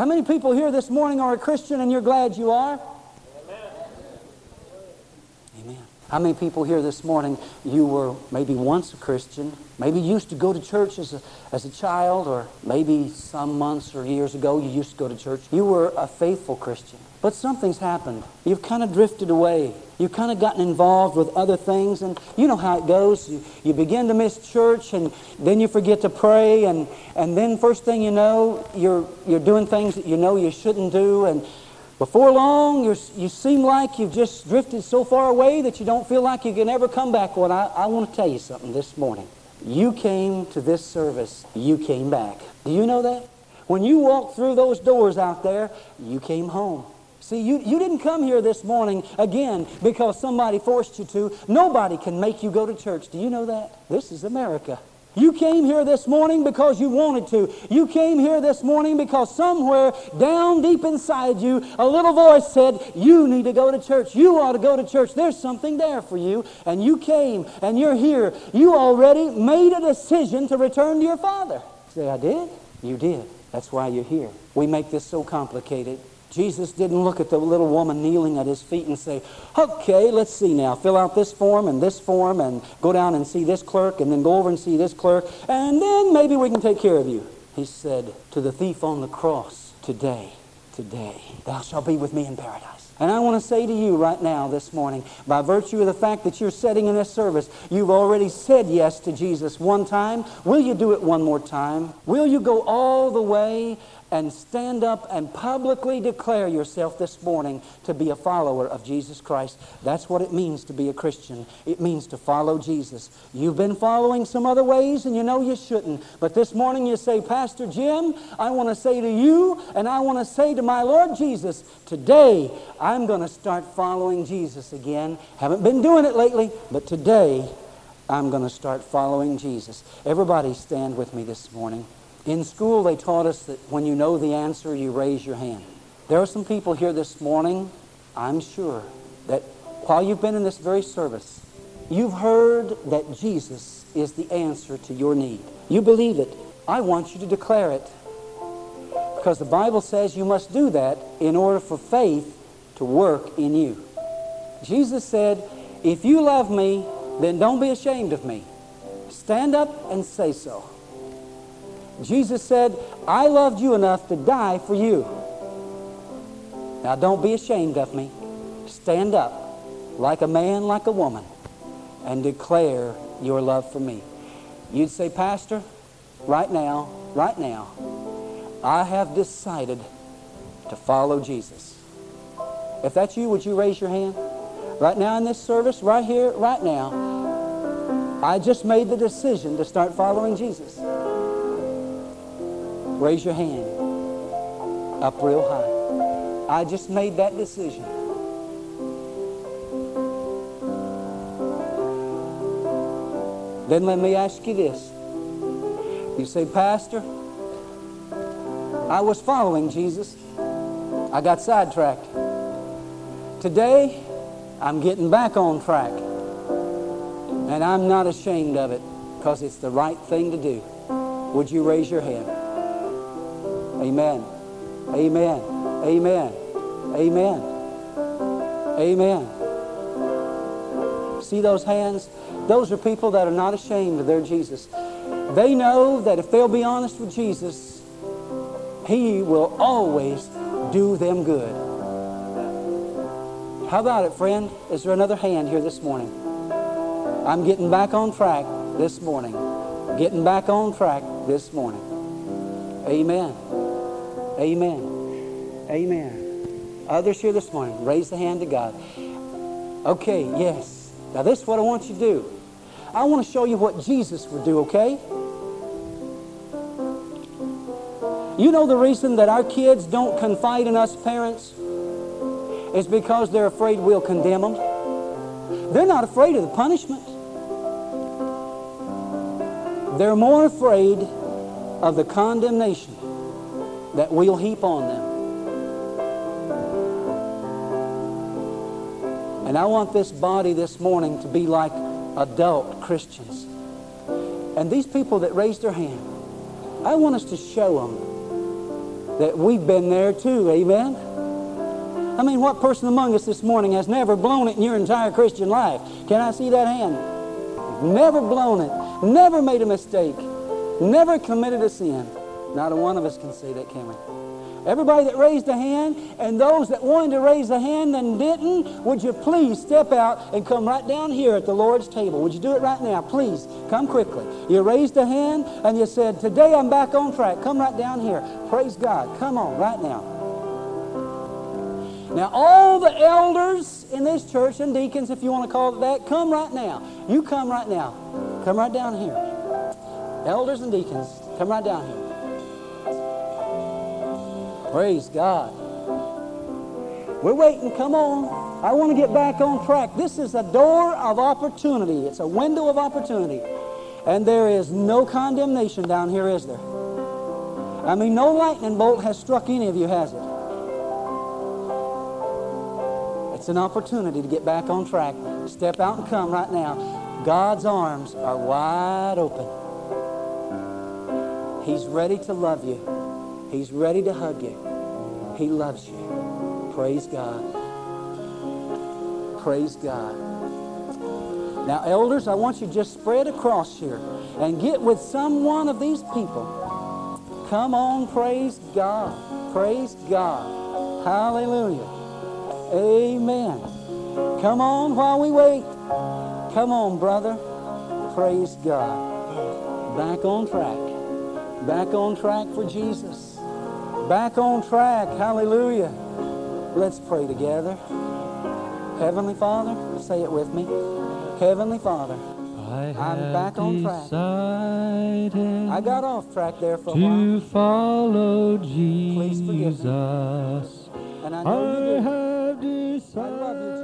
How many people here this morning are a Christian and you're glad you are? Amen. How many people here this morning, you were maybe once a Christian, maybe used to go to church as a, as a child, or maybe some months or years ago you used to go to church. You were a faithful Christian. But something's happened. You've kind of drifted away. You've kind of gotten involved with other things, and you know how it goes. You, you begin to miss church, and then you forget to pray, and, and then first thing you know, you're, you're doing things that you know you shouldn't do, and before long, you you seem like you've just drifted so far away that you don't feel like you can ever come back. Well, I, I want to tell you something this morning. You came to this service, you came back. Do you know that? When you walked through those doors out there, you came home. See, you, you didn't come here this morning again because somebody forced you to. Nobody can make you go to church. Do you know that? This is America. You came here this morning because you wanted to. You came here this morning because somewhere down deep inside you, a little voice said, You need to go to church. You ought to go to church. There's something there for you. And you came and you're here. You already made a decision to return to your Father. Say, I did? You did. That's why you're here. We make this so complicated. Jesus didn't look at the little woman kneeling at his feet and say, Okay, let's see now. Fill out this form and this form and go down and see this clerk and then go over and see this clerk and then maybe we can take care of you. He said to the thief on the cross, Today, today, thou shalt be with me in paradise. And I want to say to you right now this morning, by virtue of the fact that you're sitting in this service, you've already said yes to Jesus one time. Will you do it one more time? Will you go all the way and stand up and publicly declare yourself this morning to be a follower of Jesus Christ. That's what it means to be a Christian. It means to follow Jesus. You've been following some other ways and you know you shouldn't. But this morning you say, Pastor Jim, I want to say to you and I want to say to my Lord Jesus, today I'm going to start following Jesus again. Haven't been doing it lately, but today I'm going to start following Jesus. Everybody stand with me this morning. In school, they taught us that when you know the answer, you raise your hand. There are some people here this morning, I'm sure, that while you've been in this very service, you've heard that Jesus is the answer to your need. You believe it. I want you to declare it. Because the Bible says you must do that in order for faith to work in you. Jesus said, If you love me, then don't be ashamed of me. Stand up and say so. Jesus said, I loved you enough to die for you. Now don't be ashamed of me. Stand up like a man, like a woman, and declare your love for me. You'd say, Pastor, right now, right now, I have decided to follow Jesus. If that's you, would you raise your hand? Right now in this service, right here, right now, I just made the decision to start following Jesus. Raise your hand up real high. I just made that decision. Then let me ask you this. You say, Pastor, I was following Jesus. I got sidetracked. Today, I'm getting back on track. And I'm not ashamed of it because it's the right thing to do. Would you raise your hand? Amen. Amen. Amen. Amen. Amen. See those hands? Those are people that are not ashamed of their Jesus. They know that if they'll be honest with Jesus, He will always do them good. How about it, friend? Is there another hand here this morning? I'm getting back on track this morning. Getting back on track this morning. Amen. Amen. Amen. Others here this morning, raise the hand to God. Okay, yes. Now, this is what I want you to do. I want to show you what Jesus would do, okay? You know the reason that our kids don't confide in us parents is because they're afraid we'll condemn them. They're not afraid of the punishment. They're more afraid of the condemnation that we'll heap on them. And I want this body this morning to be like adult Christians. And these people that raised their hand, I want us to show them that we've been there too. Amen? I mean, what person among us this morning has never blown it in your entire Christian life? Can I see that hand? Never blown it. Never made a mistake. Never committed a sin. Not a one of us can say that, can we? Everybody that raised a hand and those that wanted to raise a hand and didn't, would you please step out and come right down here at the Lord's table? Would you do it right now? Please, come quickly. You raised a hand and you said, Today I'm back on track. Come right down here. Praise God. Come on, right now. Now, all the elders in this church and deacons, if you want to call it that, come right now. You come right now. Come right down here. Elders and deacons, come right down here. Praise God. We're waiting. Come on. I want to get back on track. This is a door of opportunity. It's a window of opportunity. And there is no condemnation down here, is there? I mean, no lightning bolt has struck any of you, has it? It's an opportunity to get back on track. Step out and come right now. God's arms are wide open. He's ready to love you. He's ready to hug you. He loves you. Praise God. Praise God. Now, elders, I want you to just spread across here and get with some one of these people. Come on, praise God. Praise God. Hallelujah. Amen. Come on while we wait. Come on, brother. Praise God. Back on track. Back on track for Jesus. Back on track. Hallelujah. Let's pray together. Heavenly Father, say it with me. Heavenly Father, I'm back on track. I got off track there for a while. To follow Jesus. Please forgive me. And I know you do. I have I you, decided.